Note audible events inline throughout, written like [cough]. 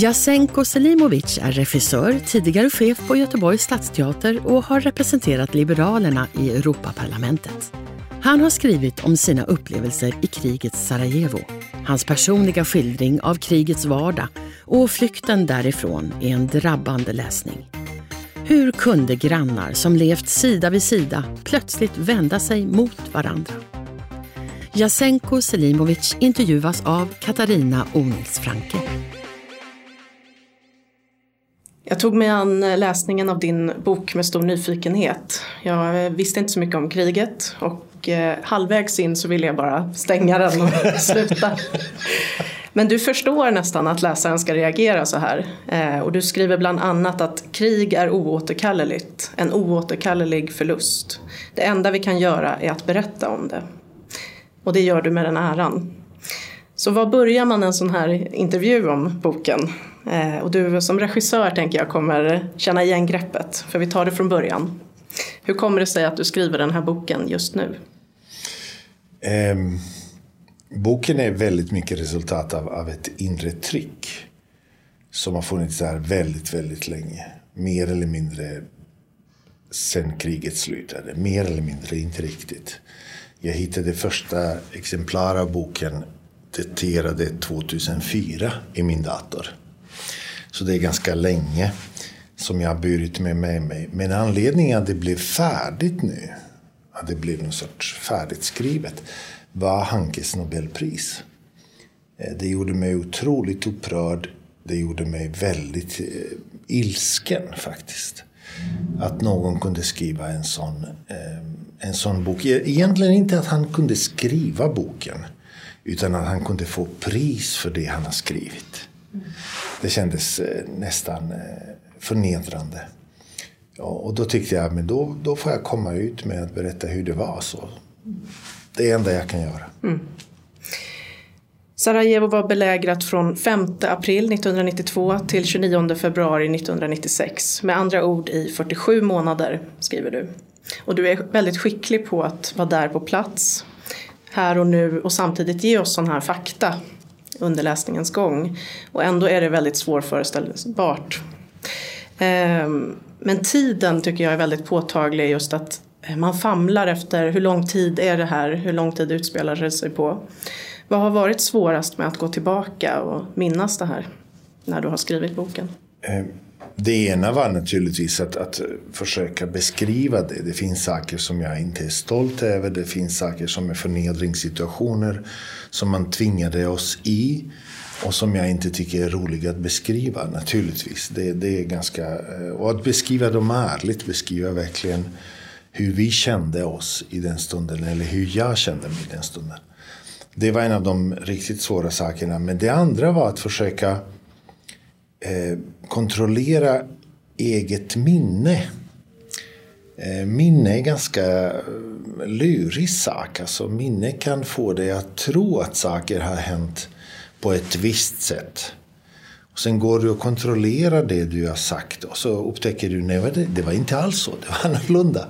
Jasenko Selimovic är regissör, tidigare chef på Göteborgs stadsteater och har representerat Liberalerna i Europaparlamentet. Han har skrivit om sina upplevelser i krigets Sarajevo. Hans personliga skildring av krigets vardag och flykten därifrån är en drabbande läsning. Hur kunde grannar som levt sida vid sida plötsligt vända sig mot varandra? Jasenko Selimovic intervjuas av Katarina Onils-Franke. Jag tog mig an eh, läsningen av din bok med stor nyfikenhet. Jag eh, visste inte så mycket om kriget och eh, halvvägs in så ville jag bara stänga den och [laughs] sluta. Men du förstår nästan att läsaren ska reagera så här. Och du skriver bland annat att krig är oåterkalleligt, en oåterkallelig förlust. Det enda vi kan göra är att berätta om det. Och det gör du med den äran. Så var börjar man en sån här intervju om boken? Eh, och du som regissör tänker jag kommer känna igen greppet, för vi tar det från början. Hur kommer det sig att du skriver den här boken just nu? Um, boken är väldigt mycket resultat av, av ett inre tryck som har funnits där väldigt, väldigt länge. Mer eller mindre sen kriget slutade. Mer eller mindre, inte riktigt. Jag hittade första exemplar av boken daterade 2004 i min dator. Så det är ganska länge som jag har burit med mig. Men anledningen att det blev färdigt nu, att det blev någon sorts färdigt skrivet, var Hankes Nobelpris. Eh, det gjorde mig otroligt upprörd. Det gjorde mig väldigt eh, ilsken faktiskt. Att någon kunde skriva en sån, eh, en sån bok. E, egentligen inte att han kunde skriva boken. Utan att han kunde få pris för det han har skrivit. Det kändes eh, nästan eh, förnedrande. Och då tyckte jag men då, då får jag komma ut med att berätta hur det var. Så det är det enda jag kan göra. Mm. Sarajevo var belägrat från 5 april 1992 till 29 februari 1996. Med andra ord i 47 månader, skriver du. Och du är väldigt skicklig på att vara där på plats, här och nu och samtidigt ge oss sån här fakta under läsningens gång. Och ändå är det väldigt svårföreställbart. Ehm, men tiden tycker jag är väldigt påtaglig just att man famlar efter hur lång tid är det här, hur lång tid utspelar det sig på. Vad har varit svårast med att gå tillbaka och minnas det här när du har skrivit boken? Mm det ena var naturligtvis att, att försöka beskriva det. Det finns saker som jag inte är stolt över. Det finns saker som är förnedringssituationer som man tvingade oss i och som jag inte tycker är roliga att beskriva naturligtvis. Det, det är ganska, eh, och att beskriva dem ärligt, beskriva verkligen hur vi kände oss i den stunden eller hur jag kände mig i den stunden. Det var en av de riktigt svåra sakerna. Men det andra var att försöka eh, kontrollera eget minne. Eh, minne är ganska eh, lurig sak. Alltså, minne kan få dig att tro att saker har hänt på ett visst sätt. Och sen går du och kontrollerar det du har sagt och så upptäcker du att det var inte alls så, det var [laughs] annorlunda.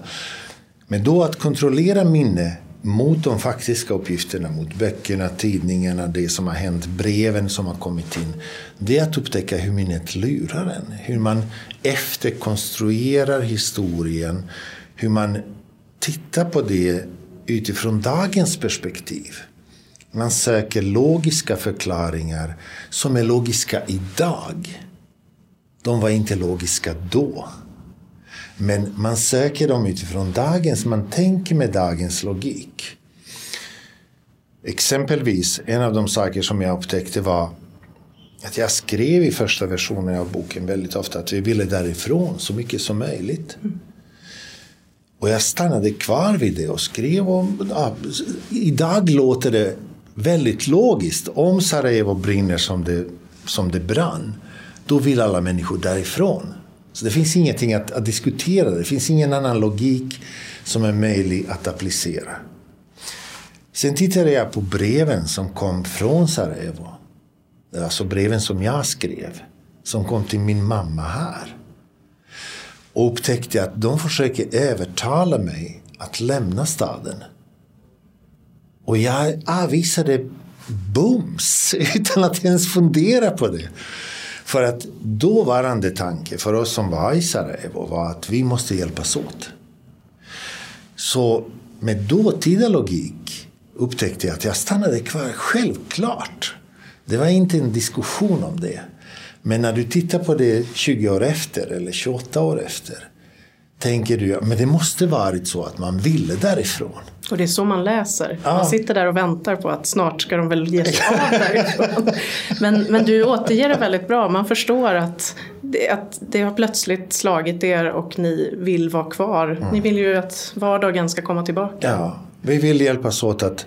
Men då att kontrollera minne mot de faktiska uppgifterna, mot böckerna, tidningarna, det som har hänt, breven som har kommit in. Det är att upptäcka hur minnet lurar en. Hur man efterkonstruerar historien. Hur man tittar på det utifrån dagens perspektiv. Man söker logiska förklaringar som är logiska idag. De var inte logiska då. Men man söker dem utifrån dagens, man tänker med dagens logik. Exempelvis, en av de saker som jag upptäckte var att jag skrev i första versionen av boken väldigt ofta att vi ville därifrån så mycket som möjligt. Och jag stannade kvar vid det och skrev om... Ja, idag låter det väldigt logiskt. Om Sarajevo brinner som det, som det brann, då vill alla människor därifrån så det finns ingenting att, att diskutera, det finns ingen annan logik som är möjlig att applicera. Sen tittade jag på breven som kom från Sarajevo. Alltså breven som jag skrev. Som kom till min mamma här. Och upptäckte att de försöker övertala mig att lämna staden. Och jag avvisade bums [laughs] utan att ens fundera på det. För att dåvarande tanke för oss som var i Sarajevo var att vi måste hjälpas åt. Så med dåtida logik upptäckte jag att jag stannade kvar. Självklart. Det var inte en diskussion om det. Men när du tittar på det 20 år efter eller 28 år efter tänker du men det måste varit så att man ville därifrån. Och det är så man läser. Ja. Man sitter där och väntar på att snart ska de väl ge sig av [laughs] därifrån. Men, men du återger det väldigt bra. Man förstår att det, att det har plötsligt slagit er och ni vill vara kvar. Mm. Ni vill ju att vardagen ska komma tillbaka. Ja, vi vill hjälpas åt att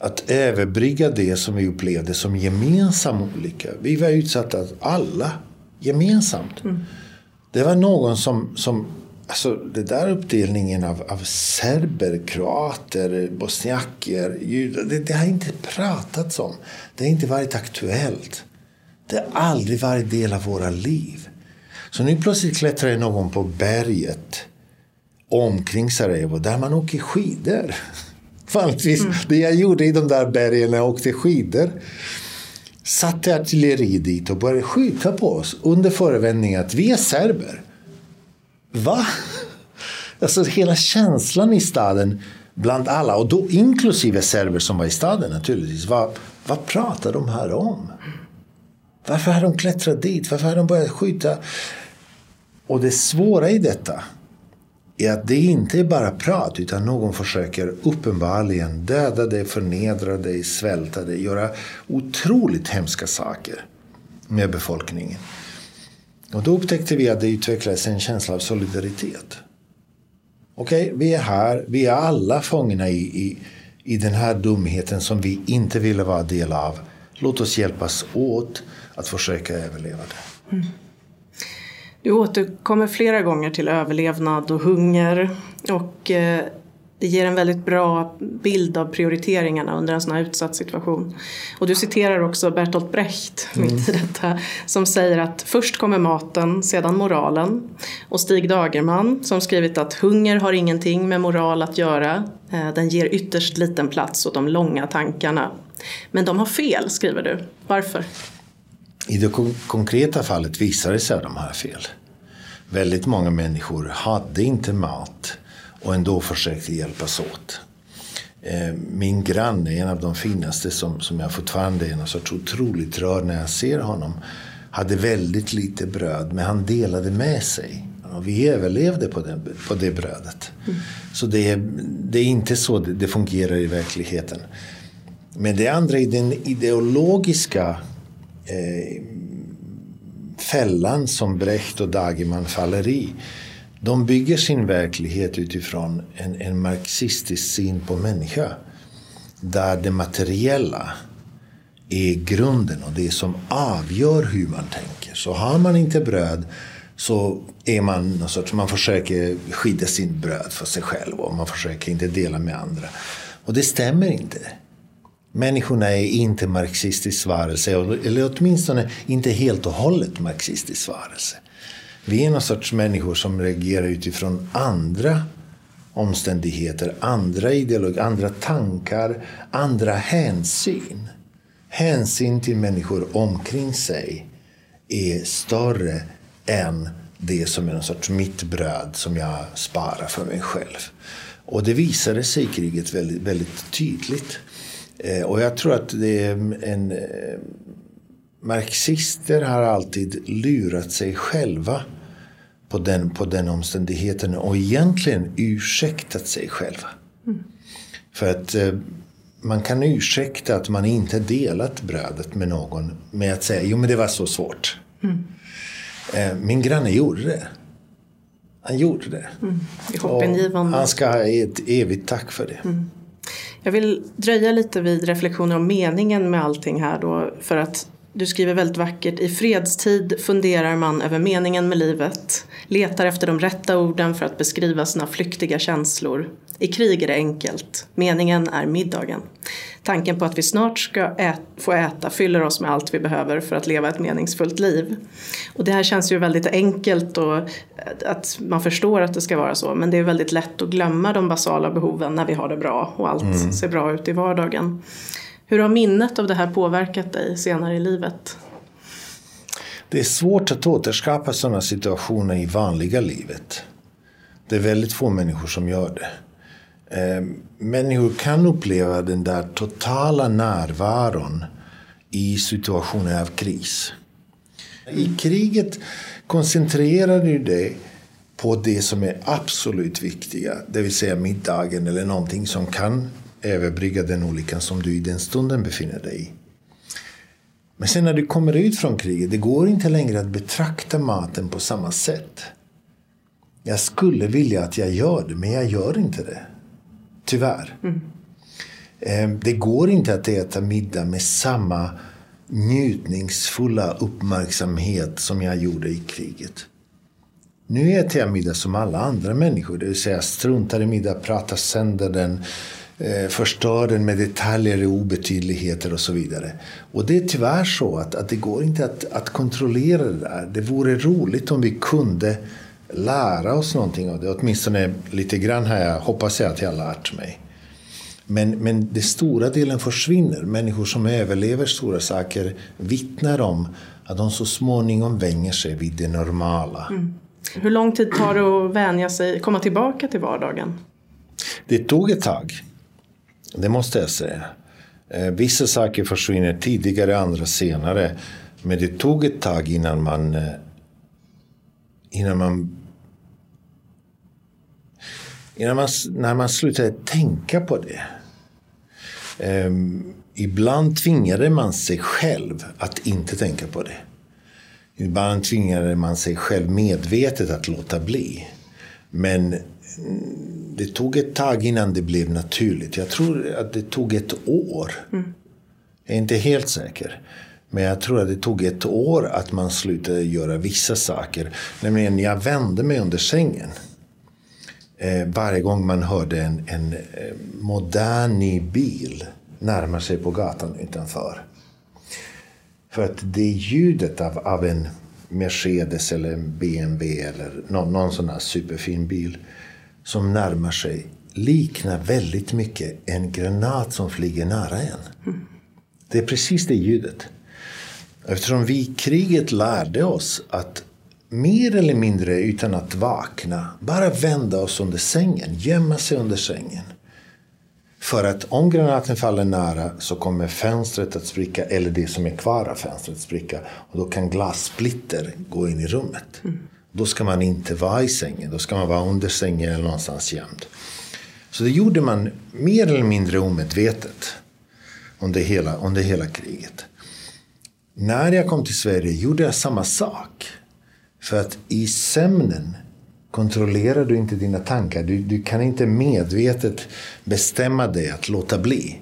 att överbrygga det som vi upplevde som gemensam olycka. Vi var utsatta alla gemensamt. Mm. Det var någon som, som Alltså det där uppdelningen av, av serber, kroater, bosniaker, judar. Det, det har inte pratats om. Det har inte varit aktuellt. Det har aldrig varit del av våra liv. Så nu plötsligt klättrar någon på berget omkring Sarajevo där man åker skidor. [laughs] Vanligtvis, mm. det jag gjorde i de där bergen när jag åkte skidor satte artilleri dit och började skjuta på oss under förevändning att vi är serber. Va? Alltså hela känslan i staden bland alla, och då inklusive serber som var i staden naturligtvis. Vad, vad pratar de här om? Varför har de klättrat dit? Varför har de börjat skjuta? Och det svåra i detta är att det inte är bara prat utan någon försöker uppenbarligen döda dig, förnedra dig, svälta dig, göra otroligt hemska saker med befolkningen. Och då upptäckte vi att det utvecklades en känsla av solidaritet. Okej, okay, vi är här, vi är alla fångna i, i, i den här dumheten som vi inte ville vara del av. Låt oss hjälpas åt att försöka överleva det. Mm. Du återkommer flera gånger till överlevnad och hunger. Och eh, det ger en väldigt bra bild av prioriteringarna under en sån här utsatt situation. Och du citerar också Bertolt Brecht mm. mitt i detta som säger att först kommer maten, sedan moralen. Och Stig Dagerman som skrivit att hunger har ingenting med moral att göra. Eh, den ger ytterst liten plats åt de långa tankarna. Men de har fel, skriver du. Varför? I det konkreta fallet visar det sig de har fel. Väldigt många människor hade inte mat och ändå försökte hjälpas åt. Eh, min granne, en av de finaste som, som jag fortfarande är en sorts otroligt rör när jag ser honom, hade väldigt lite bröd men han delade med sig. Och vi överlevde på det, på det brödet. Mm. Så det är, det är inte så det, det fungerar i verkligheten. Men det andra är den ideologiska eh, fällan som Brecht och Dagerman faller i. De bygger sin verklighet utifrån en, en marxistisk syn på människa. Där det materiella är grunden och det som avgör hur man tänker. Så har man inte bröd så är man någon sorts, man försöker skydda sin bröd för sig själv och man försöker inte dela med andra. Och det stämmer inte. Människorna är inte marxistisk varelse, eller åtminstone inte helt och hållet marxistisk varelse. Vi är någon sorts människor som reagerar utifrån andra omständigheter, andra ideologier, andra tankar, andra hänsyn. Hänsyn till människor omkring sig är större än det som är någon sorts mitt bröd som jag sparar för mig själv. Och det visade sig i kriget väldigt, väldigt tydligt. Eh, och jag tror att det är en... Eh, marxister har alltid lurat sig själva på den, på den omständigheten och egentligen ursäktat sig själva. Mm. För att eh, man kan ursäkta att man inte delat brödet med någon med att säga jo men det var så svårt. Mm. Eh, min granne gjorde det. Han gjorde det. Mm. Han ska ha ett evigt tack för det. Mm. Jag vill dröja lite vid reflektioner om meningen med allting här då för att du skriver väldigt vackert, i fredstid funderar man över meningen med livet, letar efter de rätta orden för att beskriva sina flyktiga känslor. I krig är det enkelt, meningen är middagen. Tanken på att vi snart ska ät få äta fyller oss med allt vi behöver för att leva ett meningsfullt liv. Och det här känns ju väldigt enkelt och att man förstår att det ska vara så men det är väldigt lätt att glömma de basala behoven när vi har det bra och allt mm. ser bra ut i vardagen. Hur har minnet av det här påverkat dig senare i livet? Det är svårt att återskapa sådana situationer i vanliga livet. Det är väldigt få människor som gör det. Ehm, människor kan uppleva den där totala närvaron i situationer av kris. I kriget koncentrerar du dig på det som är absolut viktiga, det vill säga middagen eller någonting som kan överbrygga den olyckan som du i den stunden befinner dig i. Men sen när du kommer ut från kriget, det går inte längre att betrakta maten på samma sätt. Jag skulle vilja att jag gör det, men jag gör inte det. Tyvärr. Mm. Det går inte att äta middag med samma njutningsfulla uppmärksamhet som jag gjorde i kriget. Nu äter jag middag som alla andra människor, det vill säga struntar i middag, pratar sönder den, eh, förstör den med detaljer och obetydligheter och så vidare. Och det är tyvärr så att, att det går inte att, att kontrollera det där. Det vore roligt om vi kunde lära oss någonting av det. Åtminstone lite grann har jag, hoppas jag att jag har lärt mig. Men, men det stora delen försvinner. Människor som överlever stora saker vittnar om att de så småningom vänjer sig vid det normala. Mm. Hur lång tid tar det att vänja sig, komma tillbaka till vardagen? Det tog ett tag. Det måste jag säga. Eh, vissa saker försvinner tidigare, andra senare. Men det tog ett tag innan man eh, innan man innan man, när man slutade tänka på det. Um, ibland tvingade man sig själv att inte tänka på det. Ibland tvingade man sig själv medvetet att låta bli. Men mm, det tog ett tag innan det blev naturligt. Jag tror att det tog ett år. Mm. Jag är inte helt säker. Men jag tror att det tog ett år att man slutade göra vissa saker. Nämligen, jag vände mig under sängen. Eh, varje gång man hörde en, en eh, modern ny bil närma sig på gatan utanför. För att det ljudet av, av en Mercedes eller en BMW eller någon, någon sån här superfin bil som närmar sig liknar väldigt mycket en granat som flyger nära en. Mm. Det är precis det ljudet. Eftersom vi i kriget lärde oss att mer eller mindre utan att vakna bara vända oss under sängen, gömma sig under sängen. För att om granaten faller nära så kommer fönstret att spricka eller det som är kvar av fönstret spricka och då kan glassplitter gå in i rummet. Mm. Då ska man inte vara i sängen, då ska man vara under sängen eller någonstans gömd. Så det gjorde man mer eller mindre omedvetet under hela, under hela kriget. När jag kom till Sverige gjorde jag samma sak. För att i sömnen kontrollerar du inte dina tankar. Du, du kan inte medvetet bestämma dig att låta bli.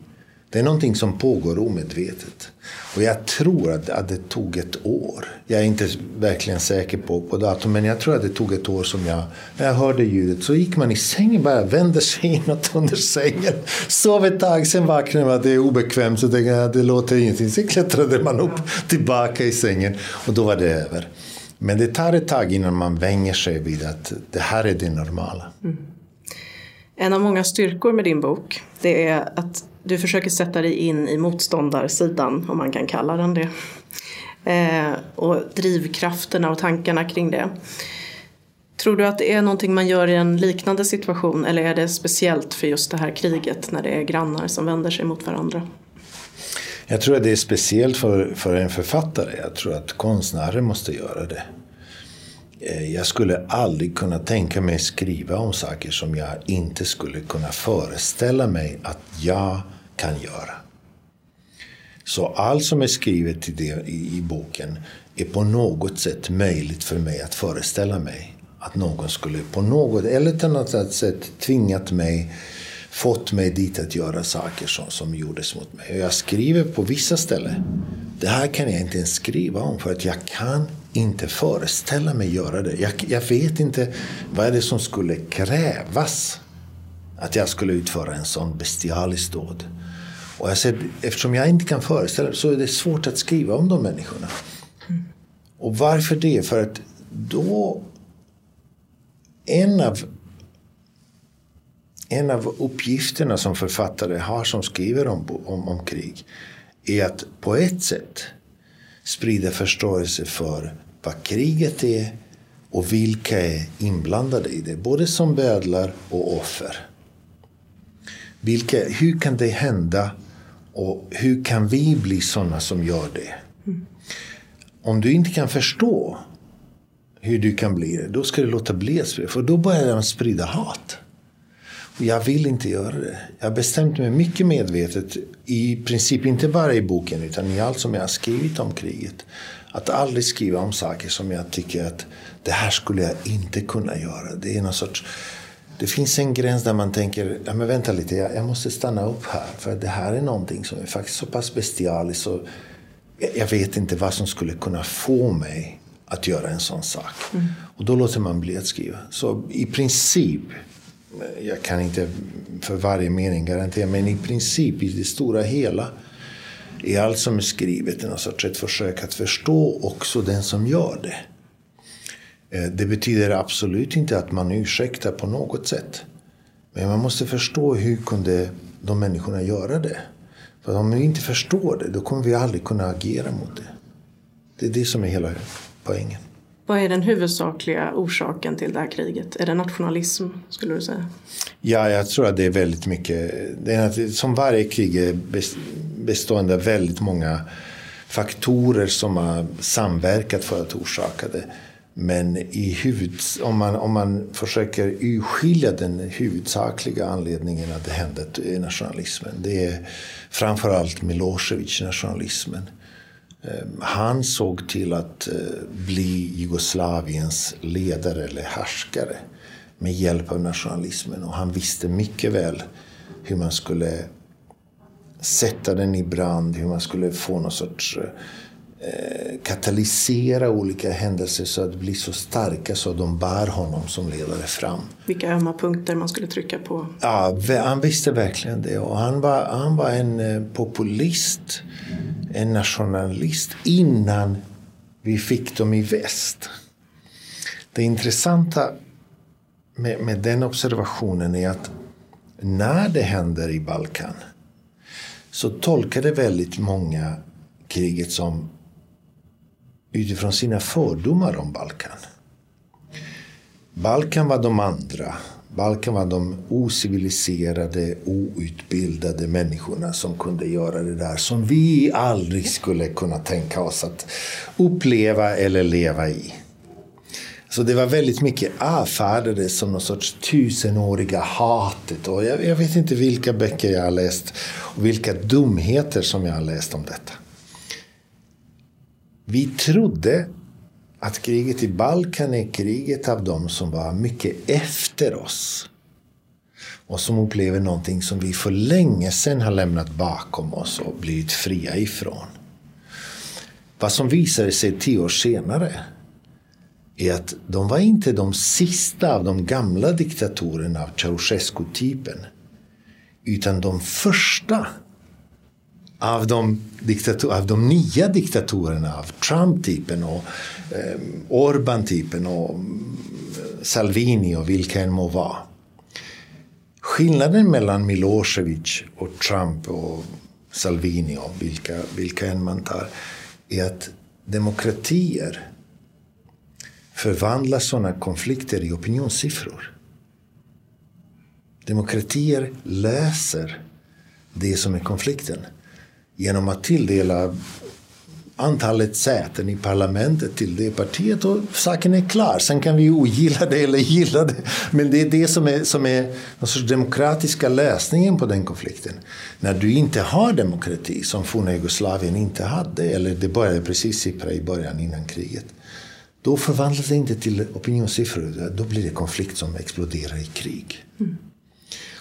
Det är någonting som pågår omedvetet. Och jag tror att, att det tog ett år. Jag är inte verkligen säker på, på datum, men jag tror att det tog ett år som jag, när jag hörde ljudet så gick man i sängen bara, vände sig inåt [laughs] under sängen, sov ett tag, sen vaknade man, det är obekvämt, så tänkte jag, det låter ingenting. Sen klättrade man upp tillbaka i sängen och då var det över. Men det tar ett tag innan man vänjer sig vid att det här är det normala. Mm. En av många styrkor med din bok det är att du försöker sätta dig in i motståndarsidan, om man kan kalla den det. Eh, och drivkrafterna och tankarna kring det. Tror du att det är någonting man gör i en liknande situation eller är det speciellt för just det här kriget när det är grannar som vänder sig mot varandra? Jag tror att det är speciellt för, för en författare. Jag tror att konstnärer måste göra det. Eh, jag skulle aldrig kunna tänka mig skriva om saker som jag inte skulle kunna föreställa mig att jag kan göra. Så allt som är skrivet i, det, i, i boken är på något sätt möjligt för mig att föreställa mig. Att någon skulle på något eller på något sätt tvingat mig fått mig dit att göra saker som, som gjordes mot mig. Och jag skriver på vissa ställen det här kan jag inte ens skriva om för att jag kan inte föreställa mig göra det. Jag, jag vet inte vad är det som skulle krävas att jag skulle utföra en sån bestialisk dåd. Och jag säger, eftersom jag inte kan föreställa mig så är det svårt att skriva om de människorna. Mm. Och varför det? För att då... En av, en av uppgifterna som författare har som skriver om, om, om krig är att på ett sätt sprida förståelse för vad kriget är och vilka är inblandade i det. Både som bödlar och offer. Vilka, hur kan det hända och hur kan vi bli sådana som gör det? Mm. Om du inte kan förstå hur du kan bli det, då ska du låta bli att sprida. För då börjar de sprida hat. Och jag vill inte göra det. Jag har bestämt mig mycket medvetet, i princip inte bara i boken utan i allt som jag har skrivit om kriget. Att aldrig skriva om saker som jag tycker att det här skulle jag inte kunna göra. Det är någon sorts det finns en gräns där man tänker, ja men vänta lite, jag, jag måste stanna upp här. För det här är någonting som är faktiskt så pass bestialiskt. Jag, jag vet inte vad som skulle kunna få mig att göra en sån sak. Mm. Och då låter man bli att skriva. Så i princip, jag kan inte för varje mening garantera, men i princip i det stora hela är allt som är skrivet en sorts ett försök att förstå också den som gör det. Eh, det betyder absolut inte att man ursäktar på något sätt. Men man måste förstå hur kunde de människorna göra det. För om vi inte förstår det, då kommer vi aldrig kunna agera mot det. Det är det som är hela poängen. Vad är den huvudsakliga orsaken till det här kriget? Är det nationalism, skulle du säga? Ja, jag tror att det är väldigt mycket. Det är, som varje krig är bestående av väldigt många faktorer som har samverkat för att orsaka det. Men i huvud, om, man, om man försöker urskilja den huvudsakliga anledningen att det hände eh, nationalismen. Det är framförallt Milosevic, nationalismen. Ehm, han såg till att eh, bli Jugoslaviens ledare eller härskare med hjälp av nationalismen. Och han visste mycket väl hur man skulle sätta den i brand, hur man skulle få någon sorts eh, katalysera olika händelser så att de blir så starka så att de bär honom som ledare fram. Vilka ömma punkter man skulle trycka på? Ja, han visste verkligen det. Och han var, han var en eh, populist, en nationalist innan vi fick dem i väst. Det intressanta med, med den observationen är att när det händer i Balkan så tolkade väldigt många kriget som utifrån sina fördomar om Balkan. Balkan var de andra. Balkan var de ociviliserade, outbildade människorna som kunde göra det där som vi aldrig skulle kunna tänka oss att uppleva eller leva i. Så det var väldigt mycket avfärdade som någon sorts tusenåriga hatet. Och jag, jag vet inte vilka böcker jag har läst och vilka dumheter som jag har läst om detta. Vi trodde att kriget i Balkan är kriget av dem som var mycket efter oss. Och som upplever någonting som vi för länge sedan har lämnat bakom oss och blivit fria ifrån. Vad som visade sig tio år senare är att de var inte de sista av de gamla diktatorerna av Ceausescu-typen. Utan de första av de, diktator, av de nya diktatorerna, av Trump-typen och eh, Orban-typen och mm, Salvini och vilka än må vara. Skillnaden mellan Milosevic och Trump och Salvini och vilka, vilka än man tar är att demokratier förvandlar sådana konflikter i opinionssiffror. Demokratier löser det som är konflikten genom att tilldela antalet säten i parlamentet till det partiet och saken är klar. Sen kan vi ogilla det eller gilla det. Men det är det som är, som är den sorts demokratiska lösningen på den konflikten. När du inte har demokrati, som forna Jugoslavien inte hade, eller det började precis sippra i början innan kriget. Då förvandlas det inte till opinionssiffror, då blir det konflikt som exploderar i krig. Mm.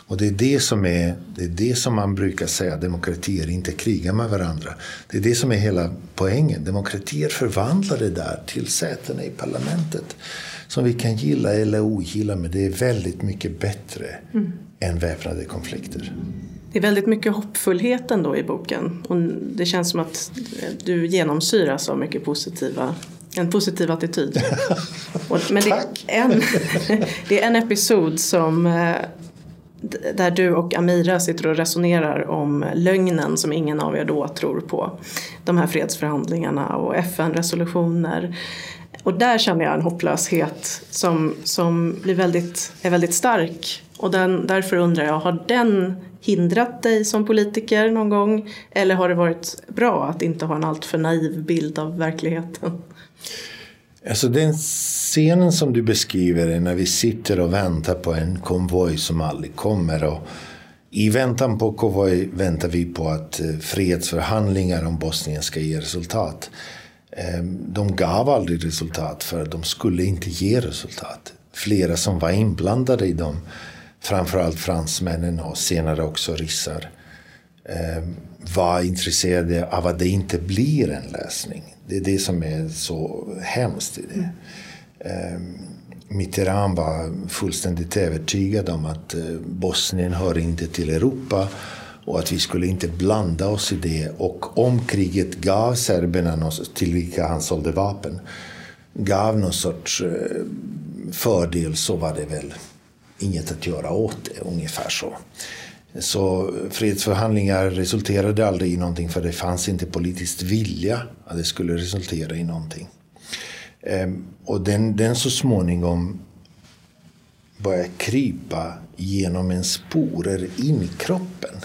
Och det är det som, är, det är det som man brukar säga, demokratier inte krigar med varandra. Det är det som är hela poängen. Demokratier förvandlar det där till sätena i parlamentet. Som vi kan gilla eller ogilla, men det är väldigt mycket bättre mm. än väpnade konflikter. Det är väldigt mycket hoppfullhet ändå i boken. Och det känns som att du genomsyras av mycket positiva en positiv attityd. [laughs] men det är, en, [laughs] det är en episod som eh, där du och Amira sitter och resonerar om lögnen som ingen av er då tror på. De här fredsförhandlingarna och FN-resolutioner. Och där känner jag en hopplöshet som, som blir väldigt, är väldigt stark. Och den, därför undrar jag, har den hindrat dig som politiker någon gång? Eller har det varit bra att inte ha en alltför naiv bild av verkligheten? Alltså den scenen som du beskriver är när vi sitter och väntar på en konvoj som aldrig kommer. Och I väntan på konvoj väntar vi på att eh, fredsförhandlingar om Bosnien ska ge resultat. Ehm, de gav aldrig resultat för de skulle inte ge resultat. Flera som var inblandade i dem, framförallt fransmännen och senare också ryssar, ehm, var intresserade av att det inte blir en lösning. Det är det som är så hemskt i det. Mm. Mitterrand var fullständigt övertygad om att eh, Bosnien hör inte till Europa och att vi skulle inte blanda oss i det. Och om kriget gav serberna, till vilka han sålde vapen, gav någon sorts eh, fördel så var det väl inget att göra åt det, ungefär så. Så fredsförhandlingar resulterade aldrig i någonting för det fanns inte politisk vilja att det skulle resultera i någonting. Ehm, och den, den så småningom börjar krypa genom en sporer in i kroppen.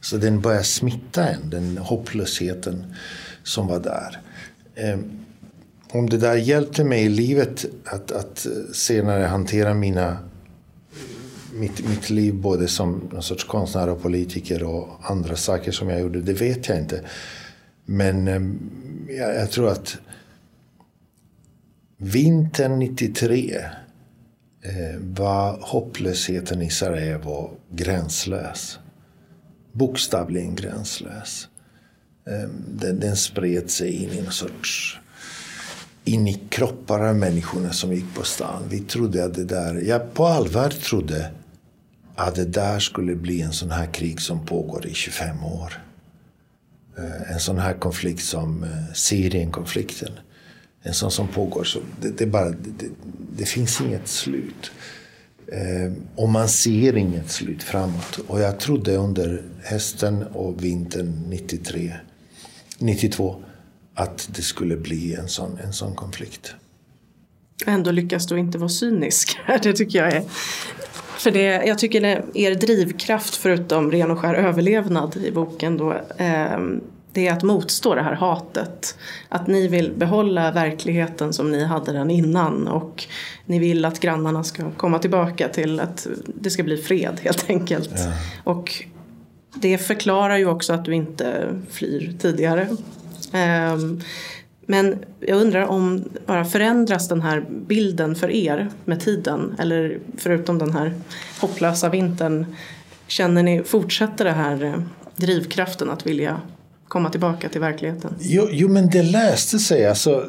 Så den börjar smitta en, den hopplösheten som var där. Ehm, om det där hjälpte mig i livet att, att eh, senare hantera mina mitt, mitt liv både som någon sorts konstnär och politiker och andra saker som jag gjorde, det vet jag inte. Men ehm, jag, jag, tror att vintern 93 eh, var hopplösheten i Sarajevo gränslös. Bokstavligen gränslös. Ehm, den, den spred sig in i någon sorts in i kroppar av människorna som gick på stan. Vi trodde att det där, jag på allvar trodde att det där skulle bli en sån här krig som pågår i 25 år. Eh, en sån här konflikt som eh, Syrienkonflikten. En sån som pågår. Så det, det, bara, det, det finns inget slut. Eh, och man ser inget slut framåt. Och jag trodde under hösten och vintern 93, 92 att det skulle bli en sån, en sån konflikt. Ändå lyckas du inte vara cynisk. [laughs] Det tycker jag är för det, jag tycker det, er drivkraft förutom ren och skär överlevnad i boken då eh, det är att motstå det här hatet. Att ni vill behålla verkligheten som ni hade den innan och ni vill att grannarna ska komma tillbaka till att det ska bli fred [laughs] helt enkelt. Ja. Och det förklarar ju också att du inte flyr tidigare. Um, men jag undrar om bara förändras den här bilden för er med tiden? Eller förutom den här hopplösa vintern, känner ni, fortsätter det här eh, drivkraften att vilja komma tillbaka till verkligheten? Jo, jo men det löste sig. Alltså,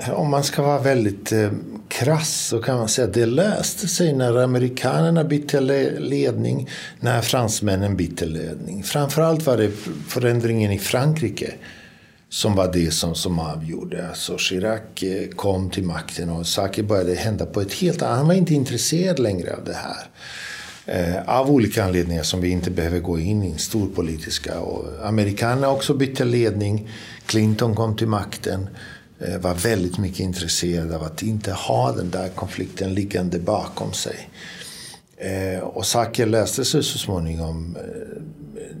eh, om man ska vara väldigt eh, krass så kan man säga att det löste sig när amerikanerna bytte ledning, när fransmännen bytte ledning. Framförallt var det förändringen i Frankrike som var det som, som avgjorde. Alltså Chirac eh, kom till makten och saker började hända på ett helt annat Han var inte intresserad längre av det här. Eh, av olika anledningar som vi inte behöver gå in i, storpolitiska. Och amerikanerna också bytte ledning. Clinton kom till makten. Eh, var väldigt mycket intresserad av att inte ha den där konflikten liggande bakom sig. Eh, och saker löste sig så småningom. Eh,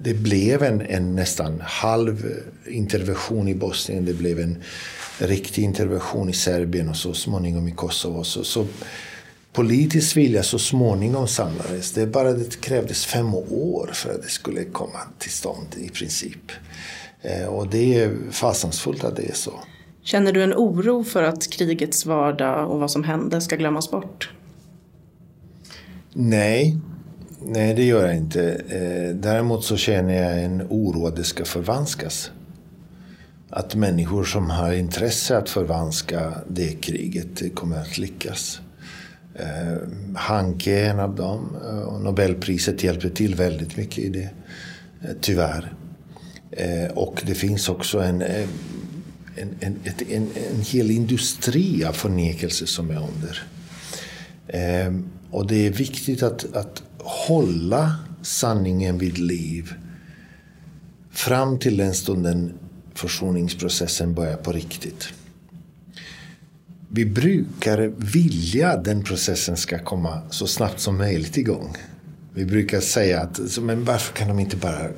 det blev en, en, nästan halv intervention i Bosnien. Det blev en riktig intervention i Serbien och så småningom i Kosovo. Så, så politisk vilja så småningom samlades. Det bara det krävdes fem år för att det skulle komma till stånd i princip. Eh, och det är fasansfullt att det är så. Känner du en oro för att krigets vardag och vad som hände ska glömmas bort? Nej, Nej, det gör jag inte. Eh, däremot så känner jag en oro att det ska förvanskas. Att människor som har intresse att förvanska det kriget kommer att lyckas. Eh, Hanke är en av dem. Eh, och Nobelpriset hjälper till väldigt mycket i det. Eh, tyvärr. Eh, och det finns också en, en, en, en, en hel industri av förnekelse som är under. Och det är viktigt att, att hålla sanningen vid liv fram till den stunden försoningsprocessen börjar på riktigt. Vi brukar vilja att den processen ska komma så snabbt som möjligt igång. Vi brukar säga att men varför kan de inte bara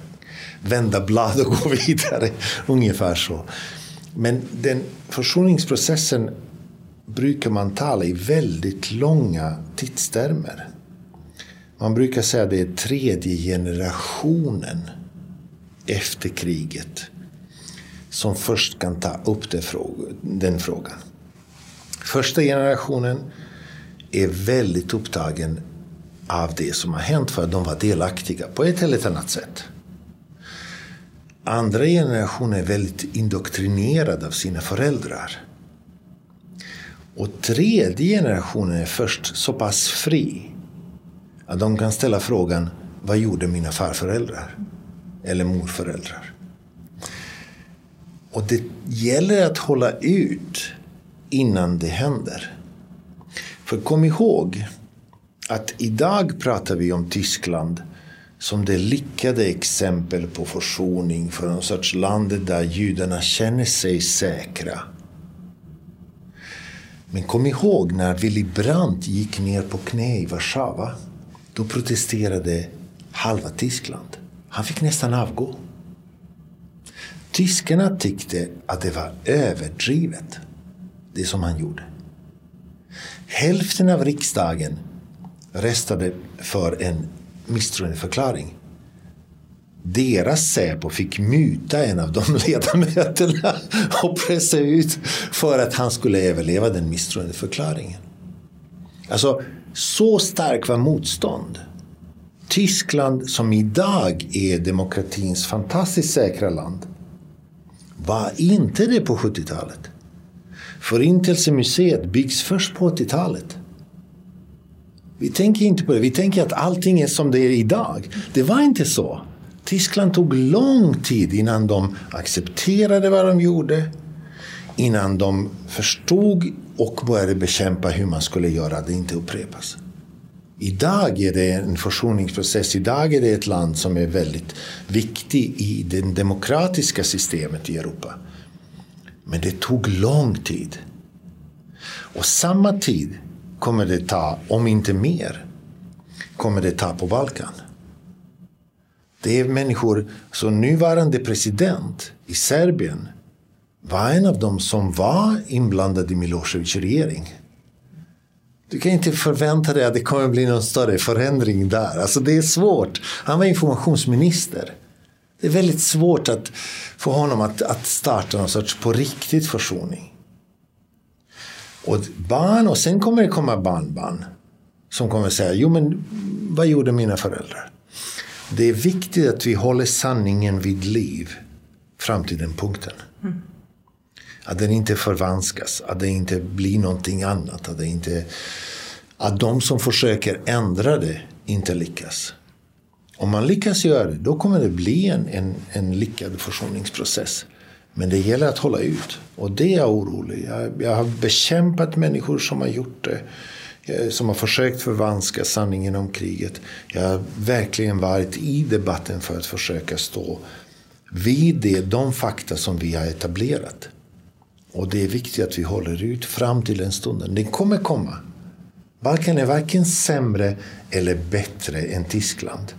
vända blad och gå [laughs] vidare? Ungefär så. Men den försoningsprocessen brukar man tala i väldigt långa tidstermer. Man brukar säga att det är tredje generationen efter kriget som först kan ta upp den frågan. Första generationen är väldigt upptagen av det som har hänt för att de var delaktiga på ett eller annat sätt. Andra generationen är väldigt indoktrinerad av sina föräldrar. Och tredje generationen är först så pass fri att de kan ställa frågan vad gjorde mina farföräldrar? Eller morföräldrar? Och det gäller att hålla ut innan det händer. För kom ihåg att idag pratar vi om Tyskland som det lyckade exempel på försoning för en sorts land där judarna känner sig säkra. Men kom ihåg när Willy Brandt gick ner på knä i Warszawa då protesterade halva Tyskland. Han fick nästan avgå. Tyskarna tyckte att det var överdrivet, det som han gjorde. Hälften av riksdagen röstade för en misstroendeförklaring. Deras Säpo fick muta en av de [laughs] ledamöterna och pressa ut för att han skulle överleva den misstroendeförklaringen. Alltså, så stark var motstånd. Tyskland som idag är demokratins fantastiskt säkra land var inte det på 70-talet. Förintelsemuseet byggs först på 80-talet. Vi tänker inte på det. Vi tänker att allting är som det är idag. Det var inte så. Tyskland tog lång tid innan de accepterade vad de gjorde. Innan de förstod och började bekämpa hur man skulle göra det inte upprepas. Idag är det en försoningsprocess. Idag är det ett land som är väldigt viktigt i det demokratiska systemet i Europa. Men det tog lång tid. Och samma tid kommer det ta, om inte mer, kommer det ta på Balkan. Det är människor, så nuvarande president i Serbien var en av dem som var inblandad i Milosevics regering. Du kan inte förvänta dig att det kommer bli någon större förändring där. Alltså det är svårt. Han var informationsminister. Det är väldigt svårt att få honom att, att starta någon sorts på riktigt försoning. Och barn, och sen kommer det komma barnbarn som kommer säga, jo men vad gjorde mina föräldrar? Det är viktigt att vi håller sanningen vid liv fram till den punkten. Mm. Att den inte förvanskas, att det inte blir någonting annat. Att, det inte, att de som försöker ändra det inte lyckas. Om man lyckas göra det, då kommer det bli en, en, en lyckad försoningsprocess. Men det gäller att hålla ut. Och det är jag orolig. Jag, jag har bekämpat människor som har gjort det. Eh, som har försökt förvanska sanningen om kriget. Jag har verkligen varit i debatten för att försöka stå vid det, de fakta som vi har etablerat. Och det är viktigt att vi håller ut fram till den stunden. Den kommer komma. Balkan är varken sämre eller bättre än Tyskland.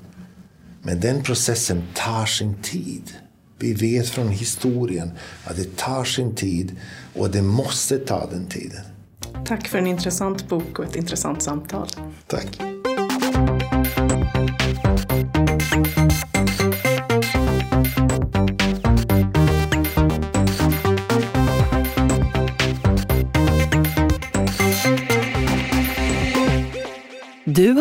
Men den processen tar sin tid. Vi vet från historien att det tar sin tid och det måste ta den tiden. Tack för en intressant bok och ett intressant samtal. Tack.